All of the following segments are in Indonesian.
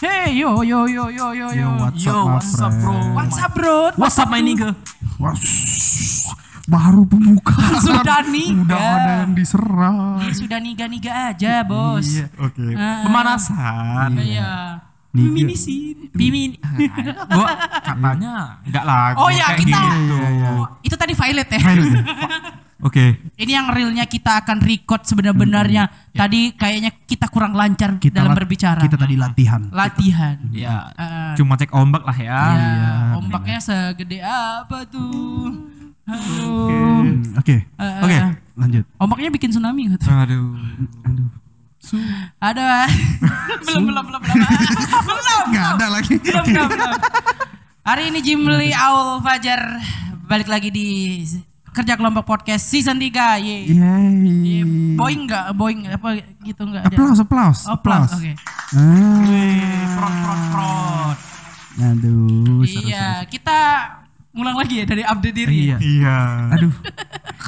Hey yo yo yo yo yo yo. Yo, what's Yo, up, what's up, bro? What's up bro? What's up my nigga? Baru pembukaan. Sudah nih. Udah ada yang diserang. Sudah niga-niga aja bos. Iya, oke. Ah. Pemanasan. Iya. Niga. Minisin. Pimin. Gua katanya enggak lah. Oh ya kita. gitu. Itu tadi violet ya. Oke. Ini yang realnya kita akan record sebenar-benarnya. Tadi kayaknya kita kurang lancar Kita dalam berbicara. Kita tadi latihan. latihan. Ya, Ah. cuma cek ombak lah ya. Ya, ombaknya segede apa tuh? Aduh. Hmm, Oke, Eh, Oke. lanjut. Ombaknya bikin tsunami gitu. Aduh. Ada. belum, belum, belum, belum. belum. Nggak ada lagi. belum, belum, belum. Hari ini Jimli Aul Fajar balik lagi di kerja kelompok podcast season 3. Ye. Yeay. Boeing enggak? Boeing apa gitu enggak ada? Applause, applause, Oh, plus. applause. Oke. Ah, Prot prot prot. aduh, seru, Iya, kita ngulang lagi ya dari update diri. Iya. Iya. Aduh,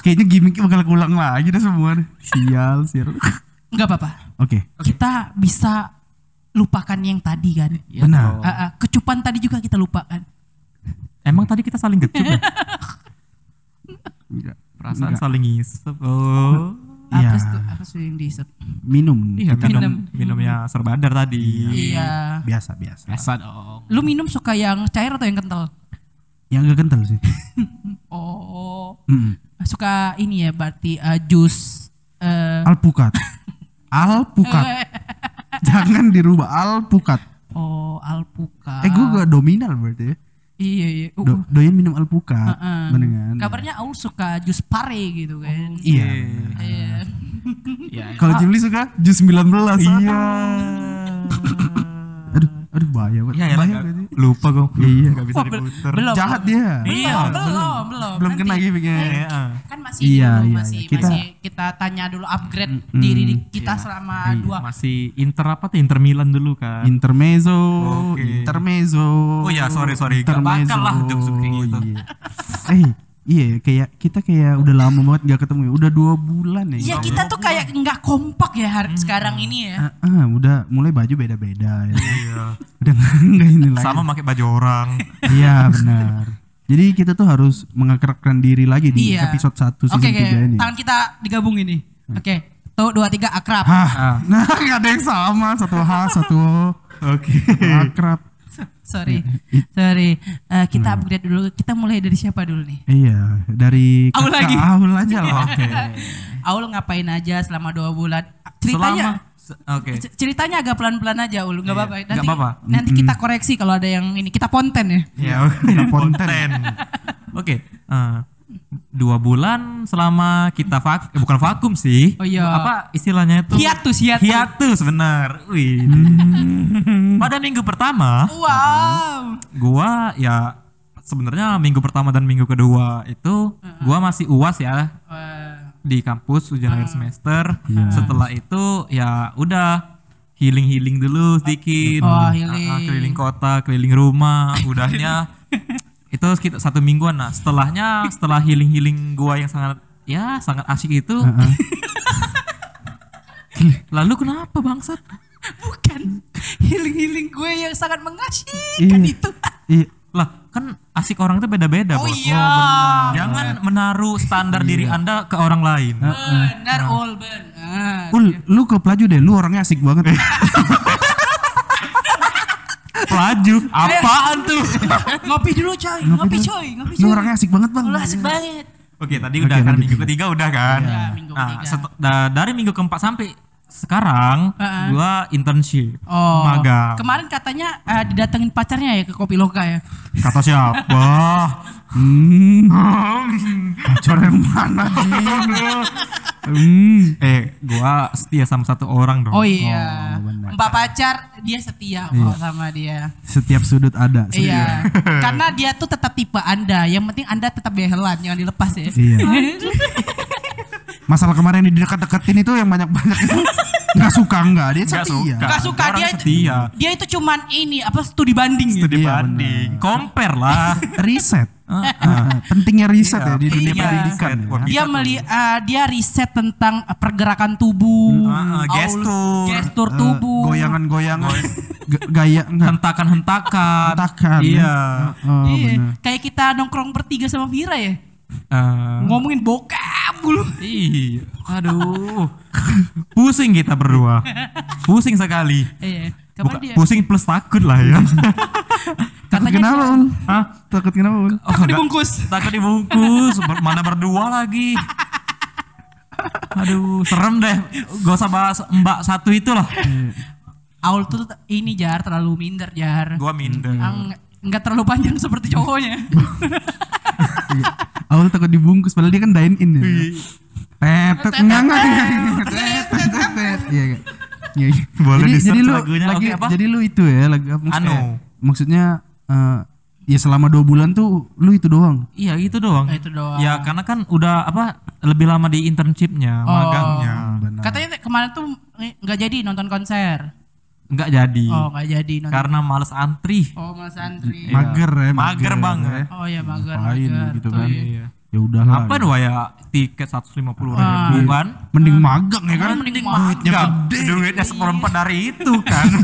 kayaknya gimmick bakal ulang lagi dah semua. Sial, sial. Enggak apa-apa. Oke, Kita bisa lupakan yang tadi kan. benar. Ah, ah, kecupan tadi juga kita lupakan. Emang tadi kita saling gecup ya? Perasaan Enggak. saling ngisep. Oh. Iya. Apa tuh? Apa sih yang diisep? Minum. Iya, Kita minum minumnya serbadar tadi. Iya. biasa, biasa. Biasa dong. Lu minum suka yang cair atau yang kental? Yang gak kental sih. Oh, Mm. suka ini ya berarti eh, jus eh, Alpukat. Alpukat. Jangan dirubah alpukat. oh alpukat. Eh gue gak dominal berarti ya. Iya iya. Uh, Do, doyan minum alpukat. Heeh. Bener kan? Kabarnya Aul suka jus pare gitu kan. Iya. Iya. Iya. Kalau Jimli suka jus 19. Iya. aduh, aduh bahaya banget. Iya, ya, bahaya nggak- berarti. lupa gue. Iya. Gak bisa Oh, belum. Jahat dia. Iya. Belum, belum, belum. Belum kena gimmicknya. Iya. Masih Iya, dulu, iya, masih iya. Kita- masih kita tanya dulu upgrade diri di- kita selama dua Masih Inter apa tuh? Inter Milan dulu kan. Intermezzo, Oke. intermezzo. Oh iya, sorry, sorry. Gak bakal lah jokes kayak gitu. Iya. eh, iya kayak kita kayak udah lama banget gak ketemu. ya. Udah dua bulan ya. Iya kita tuh kayak nggak kompak ya hari sekarang ini ya. Ah, ah, udah mulai baju beda-beda ya. Iya. udah nggak ini lagi. Sama pakai baju orang. Iya benar. Jadi kita tuh harus mengakrabkan diri lagi di Iya. episode 1 season Oke, 3 oke. ini. tangan kita digabung ini. Oke, tuh dua tiga akrab. Hah, nah gak ada yang sama satu H satu O. Oke. Akrab. Sorry, sorry. Eh, kita upgrade dulu. Kita mulai dari siapa dulu nih? Iya, dari Aul lagi. Aul aja lah. Oke. Aul ngapain aja selama dua bulan? Selama Ceritanya, se- Oke. c- ceritanya agak pelan-pelan aja Aul. Nggak Iya, apa-apa. Nanti, apa-apa. nanti kita koreksi kalau ada yang ini. Kita konten ya. Ya, Konten. konten. Oke. eh, dua bulan selama kita vak eh, bukan vakum sih. Oh iya. Apa istilahnya itu? Hiatus, hiatus. Hiatus benar. Wih. Pada minggu pertama, Wow. gua ya sebenarnya minggu pertama dan minggu kedua itu gua masih uas ya Wah. Di kampus ujian akhir semester. Iya. Setelah itu ya udah healing healing dulu sedikit. Oh, Ah, healing. ah, keliling kota, keliling rumah. Udahnya itu sekitar satu mingguan. Nah setelahnya setelah healing healing gua yang sangat ya sangat asik itu. Lalu kenapa bangsat? Bukan healing-healing gue yang sangat mengasihkan Iya. itu. Iya. Lah kan asik orang itu beda-beda Oh bos. iya. Jangan menaruh standar diri anda ke orang lain. Benar, Ul, benar. Ul, lu ke pelaju deh, lu orangnya asik banget. Pelaju, apaan tuh? ngopi dulu coy, ngopi, coy, ngopi lu coy. orangnya asik banget bang. Lu asik banget. Oke, tadi udah kan minggu ketiga udah kan. Iya, minggu nah, ketiga. set- da- dari minggu keempat sampai sekarang Heeh. gua internship, Oh. magang. Kemarin katanya eh, didatengin pacarnya ya ke Kopi Loka ya. Kata siapa? Hmm. Pacar yang mana? Hmm. eh, gua setia sama satu orang dong. Oh iya. Oh. Mbak pacar dia setia kok sama dia. Setiap sudut ada. Iya. Karena dia tuh tetap tipe Anda. Yang penting Anda tetap behelan, jangan dilepas ya. Iya. Masalah kemarin yang didekat-deketin itu yang banyak-banyak itu. Nggak suka enggak dia Nggak setia. suka. Gak suka dia setia. dia itu cuman ini apa studi banding ya? Studi Iya, banding. Compare lah. Riset. Ah, pentingnya riset Iya, ya di dunia iya. pendidikan. Riset. ya. Dia meli eh, dia riset tentang pergerakan tubuh, ah, aul- gestur. gestur Eh, tubuh. goyangan-goyangan, G- gaya enggak. Hentakan-hentakan. Hentakan. Iya. Oh, iya, kayak kita nongkrong bertiga sama Vira ya. Eh, Ngomongin bokap dulu. Iya. Aduh. Pusing kita berdua. Pusing sekali. Iya. Buka- dia? pusing plus takut lah ya. Takut kenapa? Hah? Takut kenapa? Oh, Takut dibungkus. Takut dibungkus. Mana berdua lagi. Aduh, serem deh. Gak usah bahas mbak satu itu lah. Aul tuh ini jar terlalu minder jar. Gua minder. Ang- nggak terlalu panjang seperti cowoknya. Iya. Awal takut dibungkus padahal dia kan dine in ya. Tetet enggak enggak enggak. Tetet. Iya iya. Iya, iya. Boleh jadi, di-search jadi lu lagunya. lagi apa? jadi lu itu ya lagi apa maksudnya? Anu. Maksudnya eh, ya selama dua bulan tuh lu itu doang. Iya itu doang. Itu doang. Ya karena kan udah apa lebih lama di internshipnya, Oh. magangnya. Benar. Katanya kemarin tuh nggak jadi nonton konser. Enggak jadi. Oh nggak jadi nonton. Karena males antri. Oh mas Andri. Iya. Mager ya, Mager banget. Oh ya mager. Ngapain mager. gitu kan. iya. Ya udahlah. Apa dua ya tiket 150 ribu Wah. kan? Mending magang ya kan? Oh, mending Duitnya Enggak, gede. duitnya seperempat dari itu kan.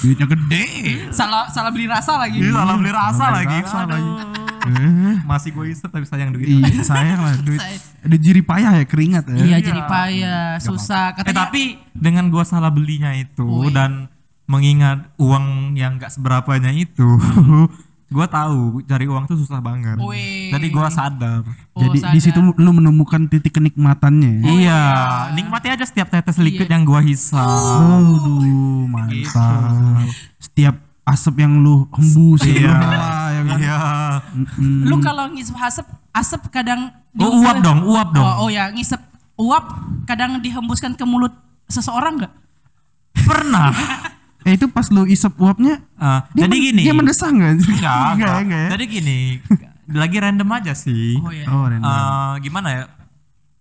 Duitnya gede. Salah salah beli rasa lagi. Iya, salah beli rasa Salah lagi. rasa Aduh. lagi. Eh, Masih gue isep tapi sayang duit. Iya sayang lah duit. Ada jiri payah ya keringat ya. Iya jadi payah, susah. Eh Katanya tapi dengan gua salah belinya itu Wih. dan mengingat uang yang gak seberapanya itu, gua tahu cari uang tuh susah banget. Wih. Jadi gua sadar. Oh, Jadi sadar. di situ lu menemukan titik kenikmatannya. iya, nikmati aja setiap tetes liquid yang gua hisap. Aduh, mantap. Setiap asap yang lu hembus Iya. ya kan? Iya. Lu kalau ngisep asap, asap kadang Oh, uap dong, uap dong. Oh, oh ya, ngisep uap kadang dihembuskan ke mulut seseorang nggak? Pernah. Eh itu pas lu isep uapnya Ah, dia jadi men- gini. Dia mendesah enggak? Enggak, enggak. enggak? Jadi gini, lagi random aja sih. Oh ya. Oh, random. Eh, gimana ya?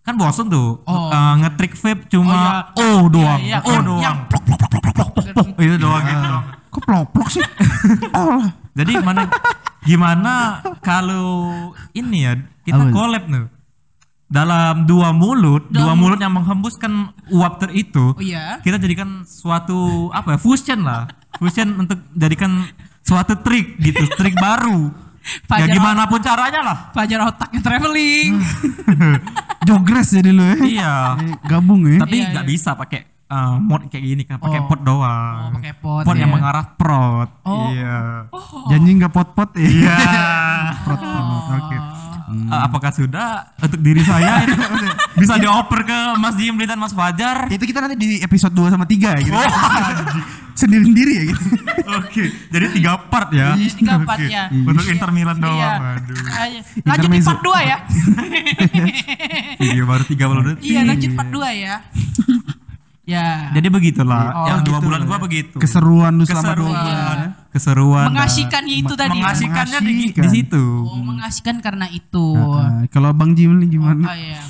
Kan bosen tuh Oh. eh, ngetrik vape cuma Oh, iya. oh doang, Iya, iya. oh doang. yang plok, plok, plok, plok, plok, itu doang gitu. Kok plok-plok sih? oh. Jadi mana gimana kalau ini ya kita collab nih dalam dua mulut, dua Dalam- mulut yang menghembuskan uap ter itu, Oh iya. kita jadikan suatu apa ya fusion lah, fusion untuk jadikan suatu trik gitu, trik baru. ya Fajar- gimana pun caranya lah. Fajar otaknya traveling. Jogres jadi lu ya. Iya. Eh, Gabung ya. Tapi Iya, nggak iya. bisa pakai eh, mod kayak gini kan, pakai Oh. pot doang. Oh, pakai pot, Pot yang ya. mengarah prot. Oh. Iya. Janji enggak pot-pot ya. Iya. Prot-prot. Oke. Eh, apakah sudah untuk diri saya itu bisa dioper ke Mas Jimli dan Mas Fajar? Itu kita nanti di episode 2 sama 3 ya gitu. Oh, Sendiri-sendiri ya gitu. Oke, jadi tiga part ya. Jadi tiga part ya. Untuk Inter Milan doang. Iya. Aduh. Ayo, Lanjut di part 2 ya. Video baru 30 detik. iya, lanjut part 2 ya. Ya. Jadi begitulah. Oh, yang dua gitu bulan gua ya. begitu. Keseruan lu selama 2 Keseruan. bulan ya. Keseruan. mengasihkannya itu tadi. ya? Mengasihkannya di, di situ. Oh, mengasihkan karena itu. Nah, kalau Bang Jimli gimana? Oh iya.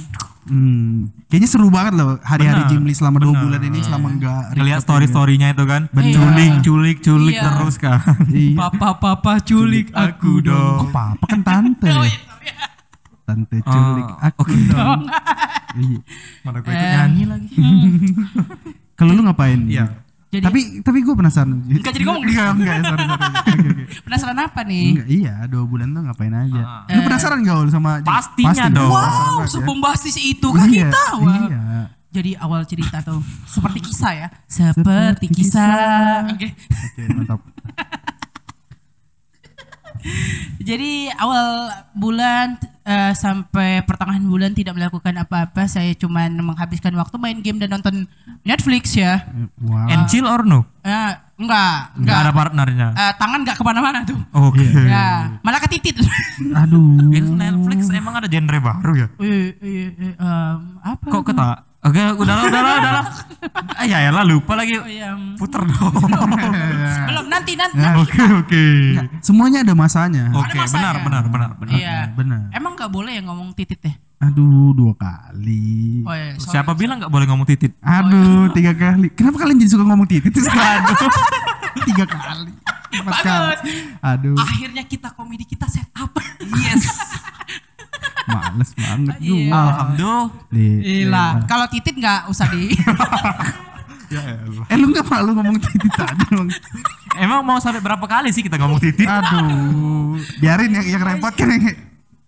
Hmm, kayaknya seru banget loh hari-hari Jimli selama dua benar. bulan ini selama enggak Ngeliat story-storynya itu kan. Benar. Culik, culik, culik Iya. terus kan. Iya. Papa papa culik aku dong. Kok papa kan tante. Tante culik Oh, aku oke. dong. Iya. Mana gue ikut Eh. nyanyi lagi. Kalau lu ngapain? Iya. Jadi tapi tapi gue penasaran. Enggak jadi ngomong. Enggak, enggak, sorry, sorry. Oke, oke. penasaran apa nih? Enggak, iya, dua bulan tuh ngapain aja. Ah. Lu penasaran gak Ul sama Pastinya Pasti, dong. Wow, ya. sebombastis itu kan Iya, kita. Wah. Iya. Jadi awal cerita tuh seperti kisah ya. Seperti kisah. Oke. Oke, mantap. Jadi awal bulan eh, sampai pertengahan bulan tidak melakukan apa-apa. Saya cuman menghabiskan waktu main game dan nonton Netflix ya. Wow. And chill or no? Eh, enggak, Enggak ada enggak. partnernya. Eh, tangan enggak ke mana-mana tuh. Oke. Ya, malah ketitit. Aduh. Netflix emang ada genre baru ya? Eh, eh, eh, em, apa? Kok keta? Oke, udahlah, udahlah, udahlah. Ah, ya ya lah lupa lagi. Oh, iya, Puter dong. belum nanti nanti. Oke, oke. Semuanya ada masanya. Oke, masanya. benar, benar, benar, benar. Iya. Benar. Emang nggak boleh ya ngomong titit ya? Aduh, dua kali. Oh iya, sorry. Siapa bilang nggak boleh ngomong titit? Aduh, tiga kali. Kenapa kalian jadi suka ngomong titit? Aduh, tiga kali. Empat kali. Bagus. Aduh, Akhirnya kita komedi kita set up. Yes. Males banget Iya. juga. Alhamdulillah. Kalau titit nggak usah di. Eh lu gak malu ngomong titit tadi? Emang mau sampai berapa kali sih kita ngomong titit? Aduh, biarin yang yang repot kan yang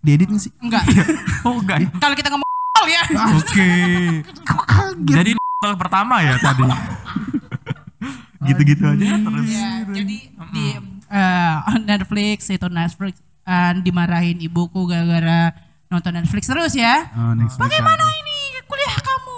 diedit nggak sih? Enggak. Oh enggak. Kalau kita ngomong ya. Oke. Jadi pertama ya tadi. Gitu-gitu aja terus. Ya, jadi di eh, Netflix itu Netflix eh, dimarahin ibuku gara-gara nonton Netflix terus ya. Oh, Bagaimana ada. ini kuliah kamu?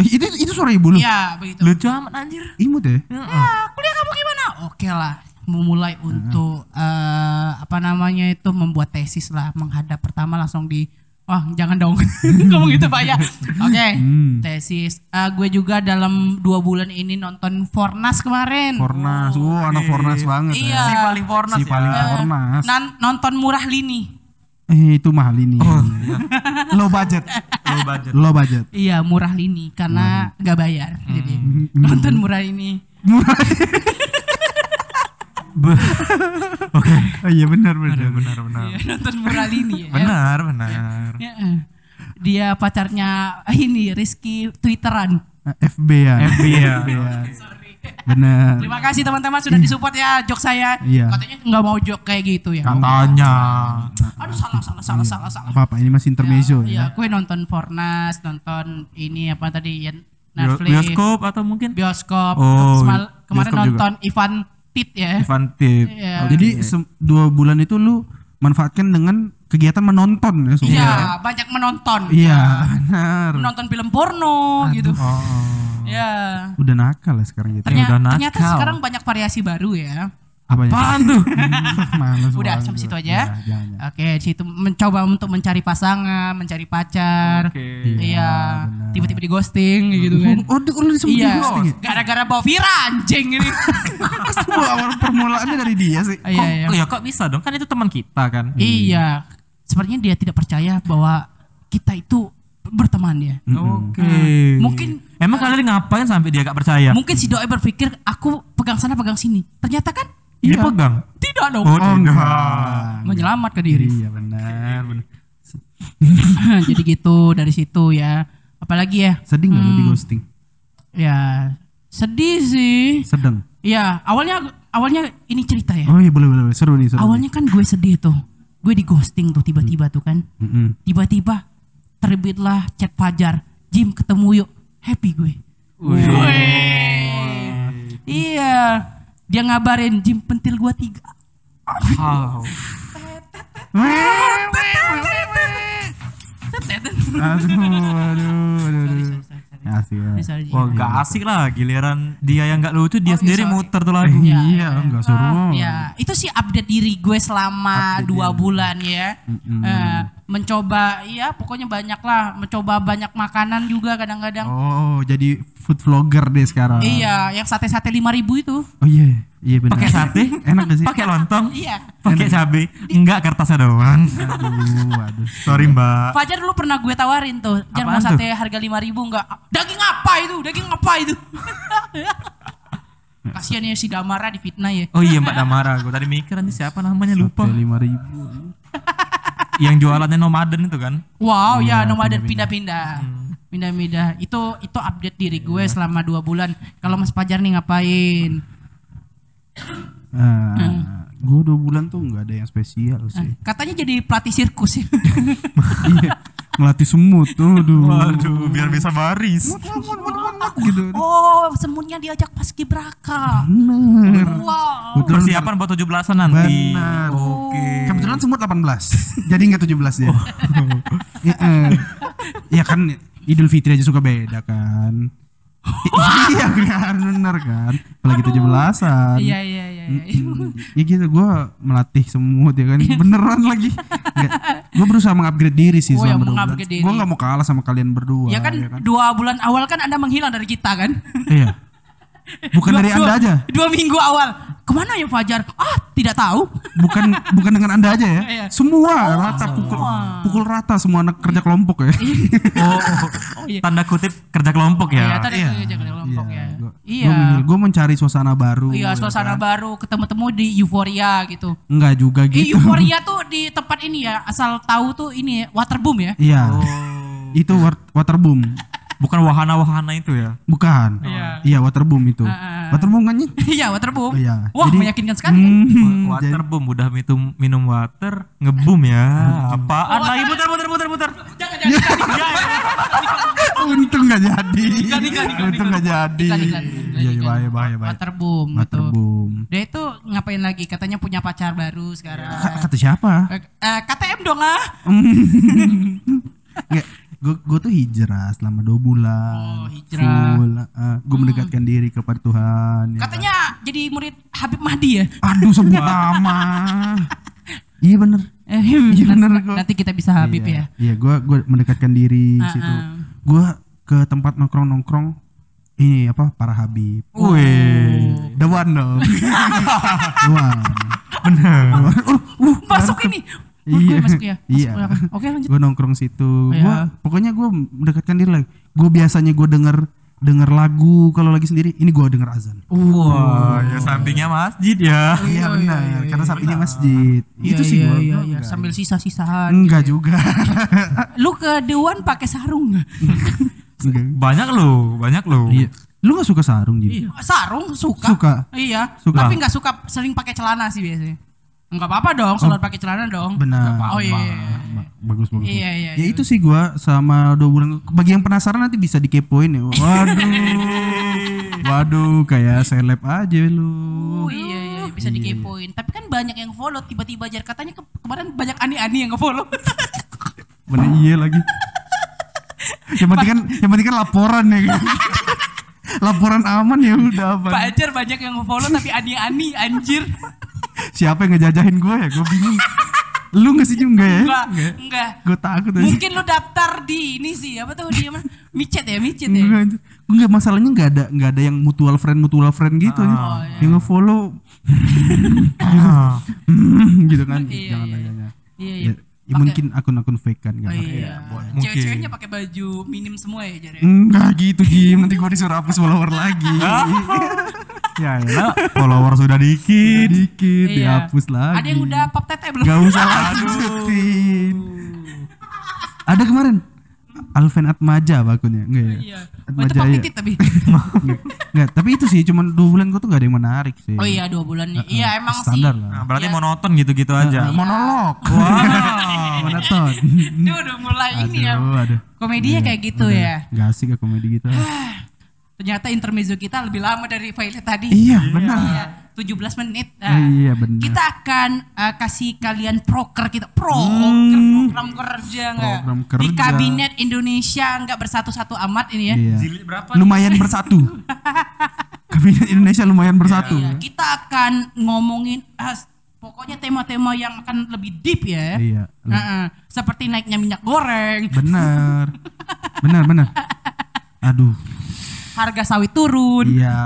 Itu itu suara ibu lu. Ya, begitu. Lucu amat anjir. Imut ya? Ya, kuliah kamu gimana? Oke lah, memulai untuk eh, apa namanya itu membuat tesis lah, menghadap pertama langsung di Wah jangan dong ngomong gitu pak ya. Oke Hmm. tesis. Eh, gue juga dalam dua bulan ini nonton Fornas kemarin. Fornas, wow anak Fornas banget Iya. ya. Si paling pornas Si ya. paling Fornas. Nan- nonton murah lini. Eh itu mahal ini. Low budget. Low budget. Low budget. Iya murah lini karena nggak bayar. Jadi Hmm. nonton murah ini. Oke. Oh iya benar benar. Benar benar. Iya, nonton murah lini ya. Benar benar. Ya, eh. Dia pacarnya ini Rizky Twitteran. FB ya. FB ya. Benar. Terima kasih teman-teman sudah disupport ya jok saya. Iya. Katanya nggak mau jok kayak gitu ya. Katanya. Aduh salah salah salah salah salah. Apa apa ini masih intermezzo Iya, ya. gue nonton Fornas, nonton ini apa tadi ya Netflix, Bioskop atau mungkin bioskop. Oh, Semal- kemarin bioskop juga. nonton Ivan Tit ya. Ivan Tip. Iya. Jadi se- dua bulan itu lu manfaatkan dengan kegiatan menonton ya semua. Iya, banyak menonton. Iya, benar. Menonton film porno gitu. Oh. Ya. Udah nakal lah sekarang gitu. Ternyata, udah ternyata nakal. sekarang banyak variasi baru ya. Apanya? Apaan tuh? Males Udah sampai situ aja. Ya, jangan, jangan. Oke, di situ mencoba untuk mencari pasangan, mencari pacar. Oke. Iya, benar. tiba-tiba di ghosting gitu kan. Oh, di, lu disebut Iya, ghosting ya? gara-gara bawa Vira anjing ini. Semua awal permulaannya dari dia sih. Iya, iya. Oh ya kok bisa dong? Kan itu teman kita kan. Iya, sepertinya dia tidak percaya bahwa kita itu berteman ya. Oke. Mungkin Emang kalian ngapain sampai dia gak percaya? mungkin si doi berpikir aku pegang sana pegang sini. Ternyata kan Dia pegang. tidak dong. Oh, Oh, tidak. enggak. Menyelamatkan diri. Iya, benar, benar. Jadi gitu dari situ ya. Apalagi ya? Sedih nggak Hmm. di ghosting? Ya sedih sih. Sedang. Iya, awalnya awalnya ini cerita ya. Oh iya boleh boleh boleh. seru nih seru. Awalnya kan gue sedih tuh. Gue di ghosting tuh tiba-tiba tuh kan. nih. Mm-mm. Tiba-tiba terbitlah chat Fajar. Jim ketemu yuk. Happy gue. Wih. Iya. Dia ngabarin Jim pentil gua tiga. Wow. Aduh, aduh, aduh. Asik ya. Sorry. Wah gak asik lah giliran dia yang gak lucu dia Oh, sendiri sorry. muter tuh lagu. Iya, Iya, enggak suruh. Ya, itu sih update diri gue selama dua bulan ya. Eh, mencoba, iya pokoknya banyak lah. Mencoba banyak makanan juga kadang-kadang. Oh, jadi food vlogger deh sekarang. Iya, yang sate-sate lima ribu itu. Oh iya, iya benar. Pakai sate? Enak gak sih? Pakai lontong? Iya. Pakai cabe? Enggak kertasnya doang. Aduh, aduh. Sorry mbak. Fajar dulu pernah gue tawarin tuh, Jar mau Apaan tuh? sate harga lima ribu enggak? Daging apa itu? Daging apa itu? Kasihan ya si Damara di fitnah ya. Oh iya mbak Damara. Gue tadi mikir nanti siapa namanya lupa. lima ribu. Yang jualannya nomaden itu kan? Wow, ya Iya, nomaden pindah-pindah. pindah-pindah. Pindah-pindah. Itu itu update diri gue selama dua bulan. Kalau Mas Fajar nih ngapain? Nah, gue dua bulan tuh nggak ada yang spesial sih. Katanya jadi pelatih sirkus ya. iya, ngelatih semut tuh, aduh. Waduh, biar bisa baris. gitu. oh, semunnya diajak pas kibraka. Bener. Wow. Persiapan buat 17-an nanti. Benar. Oke. Kebetulan semut 18. jadi nggak 17 ya. Iya, eh. Ya kan Idul Fitri aja suka beda kan. Iya kan, bener kan. Apalagi 17-an. Iya iya iya. iya. Mm, ya gitu gue melatih semut ya kan beneran lagi gue berusaha mengupgrade diri sih Oh, ya, selama dua gue nggak mau kalah sama kalian berdua Ya kan, dua bulan awal kan Anda menghilang dari kita kan? iya bukan Dua- dari anda dua- aja Dua minggu awal. ke mana ya Fajar? Ah tidak tahu. Bukan bukan dengan anda aja ya. Iya. Semua rata pukul pukul rata semua anak kerja kelompok ya. Oh, Oh iya. tanda kutip kerja kelompok Iya, ya. tadi Iya. kerja kelompok ya. Gua, Iya. gue mencari suasana baru. Iya, ya suasana kan. baru ketemu-temu di Euforia gitu. Enggak juga Eh, gitu. Euforia tuh di tempat ini ya, asal tahu tuh ini ya, Waterboom ya. Iya. Itu wa- waterboom. Bukan wahana-wahana itu ya. Bukan. Iya. Iya, waterboom itu. Ah, ah. Waterboom kan? Iya, Waterboom. Oh, iya. Wah, Jadi- meyakinkan sekali kan. Hmm, water boom udah minum minum water ngebum ya. Apaan lagi putar putar putar putar. Jangan jangan Untung gak jadi. Iklan, iklan, iklan, Untung gak jadi. Iklan, iklan, iklan, Iya, iklan. bahaya, bahaya, bahaya. Waterboom. Waterboom. Dia itu ngapain lagi? Katanya punya pacar baru sekarang. Ka- Kata siapa? Eh, eh, KTM dong ah. Nggak, gue gue tuh hijrah selama dua bulan. Oh, hijrah. Full, gue mendekatkan diri kepada Tuhan. ya. Katanya jadi murid Habib Mahdi ya. Aduh sebut nama. iya bener. Eh, Iya, nanti, bener kok. nanti kita bisa Habib iya, ya. Iya, gue gue mendekatkan diri Ah, situ. ah. Gue ke tempat nongkrong nongkrong. Ini apa para Habib. Wih. The one dong. The one. Bener. Uh, uh, Masuk ini. Oh, gue Iya. masuk ya. Masuk Iya. apa? Oke lanjut. gue nongkrong situ. Iya. Gua pokoknya gue mendekatkan diri lagi. Gue biasanya gue denger denger lagu kalau lagi sendiri. Ini gue denger azan. Wah, ya sampingnya masjid ya. Iya benar, karena sampingnya masjid. Iya, itu sih iya, gue. iya, iya. sambil sisa-sisaan. Enggak juga. Lu ke Dewan pakai sarung. Banyak loh, banyak loh. Iya. Lu gak suka sarung Ji? Iya. Sarung suka. Suka. Iya. Suka. Tapi nggak suka sering pakai celana sih biasanya. Enggak apa-apa dong, sholat pakai celana dong. Benar. Oh iya. Ba- Bagus bagus. Iya, iya, Ya iya. itu sih gua sama dua bulan. Bagi yang penasaran nanti bisa dikepoin ya. Waduh. Waduh, kayak seleb aja lu. Oh iya iya bisa dikepoin. Tapi kan banyak yang follow tiba-tiba jar katanya ke- kemarin banyak ani-ani yang nge-follow. Bener iya lagi. yang penting kan yang penting kan laporan ya kan. laporan aman ya udah apa. Pak banyak yang nge-follow tapi ani-ani anjir. Siapa yang ngejajahin gue ya? Gue bingung. Lu nggak sih Jum? Nggak ya? Enggak, enggak. Gue takut aja. Mungkin lu daftar di ini sih, apa tuh dia mah? Micet ya, micet ya. Enggak. Gue nggak masalahnya nggak ada nggak ada yang mutual friend mutual friend gitu ya. Oh, iya. Yang nge-follow Ah. gitu kan. Iya, Jangan iya. lah, jangan. Iya, Ya, iya. ya mungkin akun-akun fake kan Oh, nggak pakai. iya. Mungkin. Cewek-ceweknya pakai baju minim semua ya, ya? Enggak gitu Jim, nanti gue disuruh hapus follower lagi. Ya elah, follower sudah dikit. Dikit Iya. dihapus lagi. Ada yang udah pop tete belum? Gak usah lanjutin. Ada kemarin Alven Atmaja apa akunnya? Enggak ya? Iya. Oh, itu Atmaja pop ya? titit tapi. Enggak. Tapi itu sih cuman dua bulan gue tuh gak ada yang menarik sih. Oh iya, dua bulan nih. Iya, emang Standar sih. lah. Nah, berarti Iya. monoton gitu-gitu aja. Monolog. Wow. Monoton. Dia udah mulai ini ya. Aduh, aduh. Komedinya kayak gitu ya. Gak asik ya komedi gitu. Ternyata intermezzo kita lebih lama dari Violet tadi. iya, benar. Iya, 17 menit. Nah, Iya, benar. Kita akan uh, kasih kalian proker kita proker program kerja nggak? Program Di kerja. kabinet Indonesia nggak bersatu-satu amat ini ya. Iya. Jilid berapa? Lumayan bersatu. Kabinet Indonesia lumayan bersatu. Iya, kita akan ngomongin ah, pokoknya tema-tema yang akan lebih deep ya. Iya. Heeh. seperti naiknya minyak goreng, Benar. Benar, benar. Aduh. Harga sawit turun. Iya,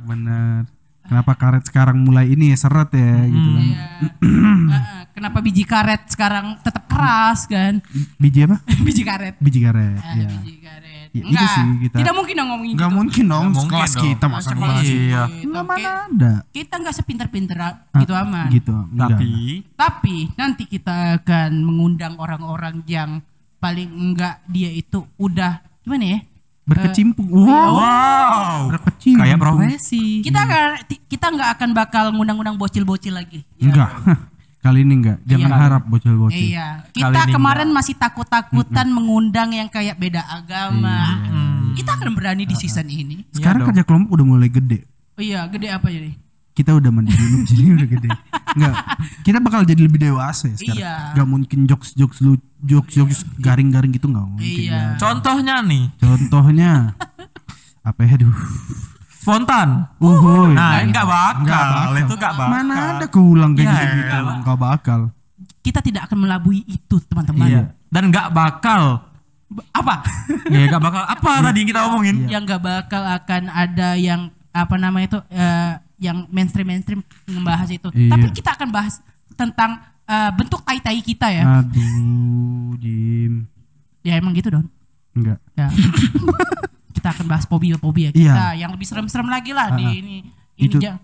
benar. Kenapa karet sekarang mulai ini ya seret ya gitu kan. Iya. Heeh, Kenapa biji karet sekarang tetap keras kan? Biji apa? biji karet. Biji karet. Ah, Iya. biji karet. Ya, itu Enggak. sih kita- Tidak mungkin dong ngomongin Enggak gitu. mungkin dong Nggak mungkin kelas dong. kita masa ngebahas Iya. itu. gitu. Enggak Ki- mana ada. Kita nggak sepinter-pinter Ah, gitu aman. Gitu. enggak. Tapi Tapi nanti kita akan mengundang orang-orang yang paling enggak dia itu udah gimana ya? Berkecimpung. iya. Wow. wow. Berkecimpung. Kayak profesi. Kita nggak kita nggak akan bakal ngundang-ngundang bocil-bocil lagi. Enggak. Kali ini enggak. Jangan Iya. harap bocil-bocil. Iya. Kita kemarin masih takut-takutan mengundang yang kayak beda agama. Kita akan berani di season ini. Sekarang Iya dong. kerja kelompok udah mulai gede. Oh iya, gede apa jadi? Kita udah mandi dulu jadi udah gede. Enggak. Kita bakal jadi lebih dewasa ya sekarang. Iya. Enggak mungkin jokes-jokes lu jokes-jokes garing-garing gitu enggak mungkin. Iya. Contohnya nih, Contohnya apa ya aduh. spontan. Uhuy. Nah, enggak bakal. Nggak bakal. Itu enggak bakal. Mana ada keulang kayak Iya, gitu-gitu. iya. Enggak bakal. Kita tidak akan melabui itu, teman-teman. Iya. Dan enggak bakal. Apa? Ya enggak bakal. Apa tadi yang kita omongin? yang nggak bakal akan ada yang apa namanya itu eh, yang mainstream mainstream ngebahas itu. Iya. Tapi kita akan bahas tentang eh, bentuk tai tai kita ya. Aduh, Jim. Ya emang gitu dong. Enggak. Ya. kita akan bahas fobia-fobia Iya. kita yang lebih serem-serem lagi lah di Ah, ah. ini. Ini Itu- ja-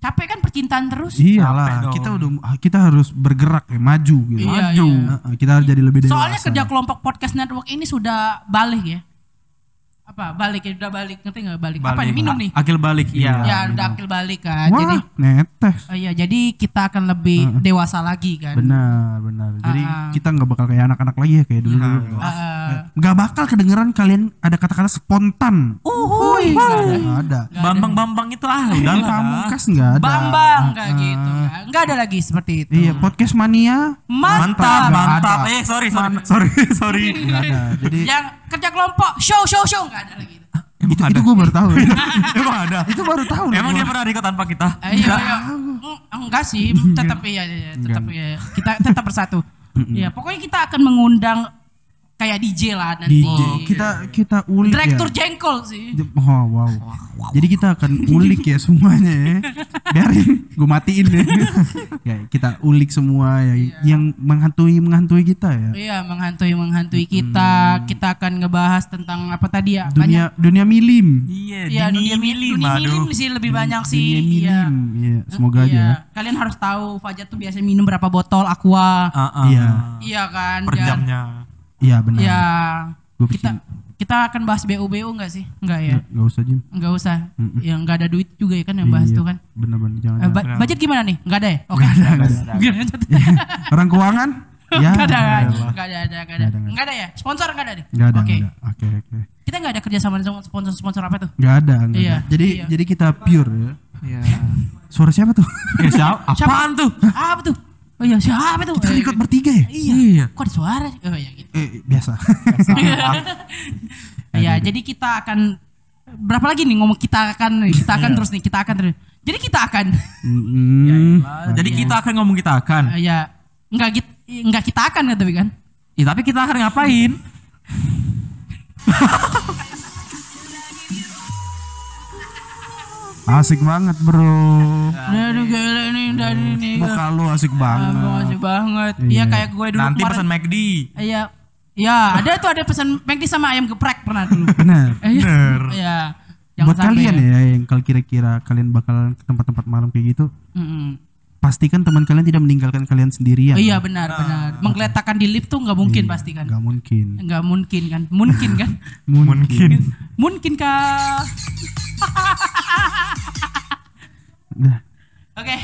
capek kan percintaan terus? Iyalah, kita udah kita harus bergerak ya, maju gitu. Iya, maju. iya. Heeh, kita harus jadi lebih dewasa. Soalnya kerja kelompok podcast network ini sudah balik ya. Apa? Balik ya, udah balik. Ngerti nggak balik? Apa nih? Minum nih. Akil balik, iya. ya, udah akil balik kan. Wah, Jadi netes. oh iya, jadi kita akan lebih dewasa lagi kan. Benar, benar. Jadi Ah. kita nggak bakal kayak anak-anak lagi ya kayak dulu. Nggak bakal kedengeran kalian ada kata-kata spontan. uhuy, nggak ada. Bambang Bambang itu ah udah pamungkas nggak ada. Bambang kayak gitu. kan. Nggak ada lagi seperti itu. Iya, podcast mania Mantap. Mantap. ada. Eh sorry sorry sorry sorry. nggak ada. Jadi Yang kerja kelompok show show show nggak ada lagi. Emang itu, ada? itu gue baru tahu. Emang ada. itu baru tahu. Emang dia pernah ikut tanpa kita? Ayo, ayo. iya. Mm, Enggak sih, tetap iya, iya, iya, tetap iya. Kita tetap bersatu. Iya, pokoknya kita akan mengundang kayak DJ lah nanti. DJ kita kita ulik Direktur ya. jengkol sih. Oh, wow. Jadi kita akan ulik ya semuanya ya. Biarin gue matiin ya. ya kita ulik semua ya yang menghantui menghantui kita ya. Iya, menghantui menghantui kita. Kita akan ngebahas tentang apa tadi ya? Dunia dunia milim. Iya, Iya, dunia dunia milim, milim, dunia aduh. milim sih lebih banyak sih. Dunia Iya. milim. Iya, semoga aja. Iya. ya. Kalian harus tahu Fajar tuh biasanya minum berapa botol aqua. Ah, ah. Iya. Iya kan? Per Dan- jamnya. Iya benar. Iya. Gua Kita kita akan bahas BU-BU enggak sih? Enggak ya? Gak usah Jim. Enggak usah. Mm-mm. Yang enggak ada duit juga ya kan yang bahas Iya, itu kan. Bener-bener jangan. Eh, ba- budget gimana nih? Enggak ada ya? Oke. Nggak ada, ada. Orang keuangan? ya. Enggak ada, enggak ada, enggak ada, enggak ada. Nggak ada, nggak Enggak ada ya? Sponsor enggak ada deh. Nggak ada, Oke. Oke, oke. Kita enggak ada kerja sama dengan sponsor-sponsor apa tuh? Nggak ada, nggak Iya, ada. Jadi iya. jadi kita pure ya. Iya. Suara siapa tuh? Ya, siapa? Apaan tuh? Apa tuh? Oh iya, siapa tuh? Kita Eh, ikut bertiga ya? Iya. Iya. Kok ada suara? sih? Oh iya gitu. Eh, biasa. Iya, jadi kita akan berapa lagi nih ngomong kita akan kita Iya. akan terus nih, kita akan terus. Jadi kita akan Mm, Jadi kita akan ngomong kita akan. eh, ya enggak gitu enggak kita akan ya tapi kan. Ya, tapi kita akan ngapain? asik banget, Bro. Dari gila ini dari ini. Muka lu asik Ah, banget. makasih banget. Iya Iya. kayak gue dulu Nanti kemarin. pesan McD. Iya. Iya, ada tuh ada pesan McD sama ayam geprek pernah dulu. Bener. Iya. Iya. Buat kalian ya. ya yang kalau kira-kira kalian bakal ke tempat-tempat malam kayak gitu, Mm-mm. Pastikan teman kalian tidak meninggalkan kalian sendirian. Oh, iya benar benar. Menggeletakkan di lift tuh nggak mungkin pasti kan. Gak mungkin. Nggak mungkin kan. Mungkin kan. Mungkin. mungkin kah? Nah, Oke.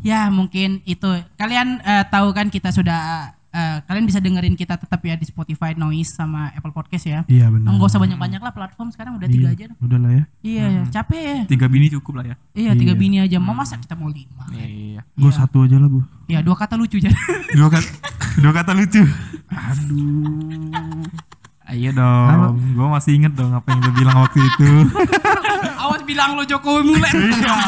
Ya mungkin itu. Kalian eh, tahu kan kita sudah kalian bisa dengerin kita tetap ya di Spotify, Noise sama Apple Podcast ya. iya benar. Enggak usah banyak-banyak lah platform sekarang udah tiga aja. Iya, Udah lah ya. Iya, ya, capek ya. Tiga bini cukup lah ya. Iya, tiga bini aja. Mau masa kita mau lima? Iya. Gue satu aja lah gue. Iya, dua kata lucu aja. Dua kata, dua kata lucu. Aduh. Ayo dong. Gue masih inget dong apa yang lu bilang waktu itu. Awas bilang lo Jokowi mulai. Enggak.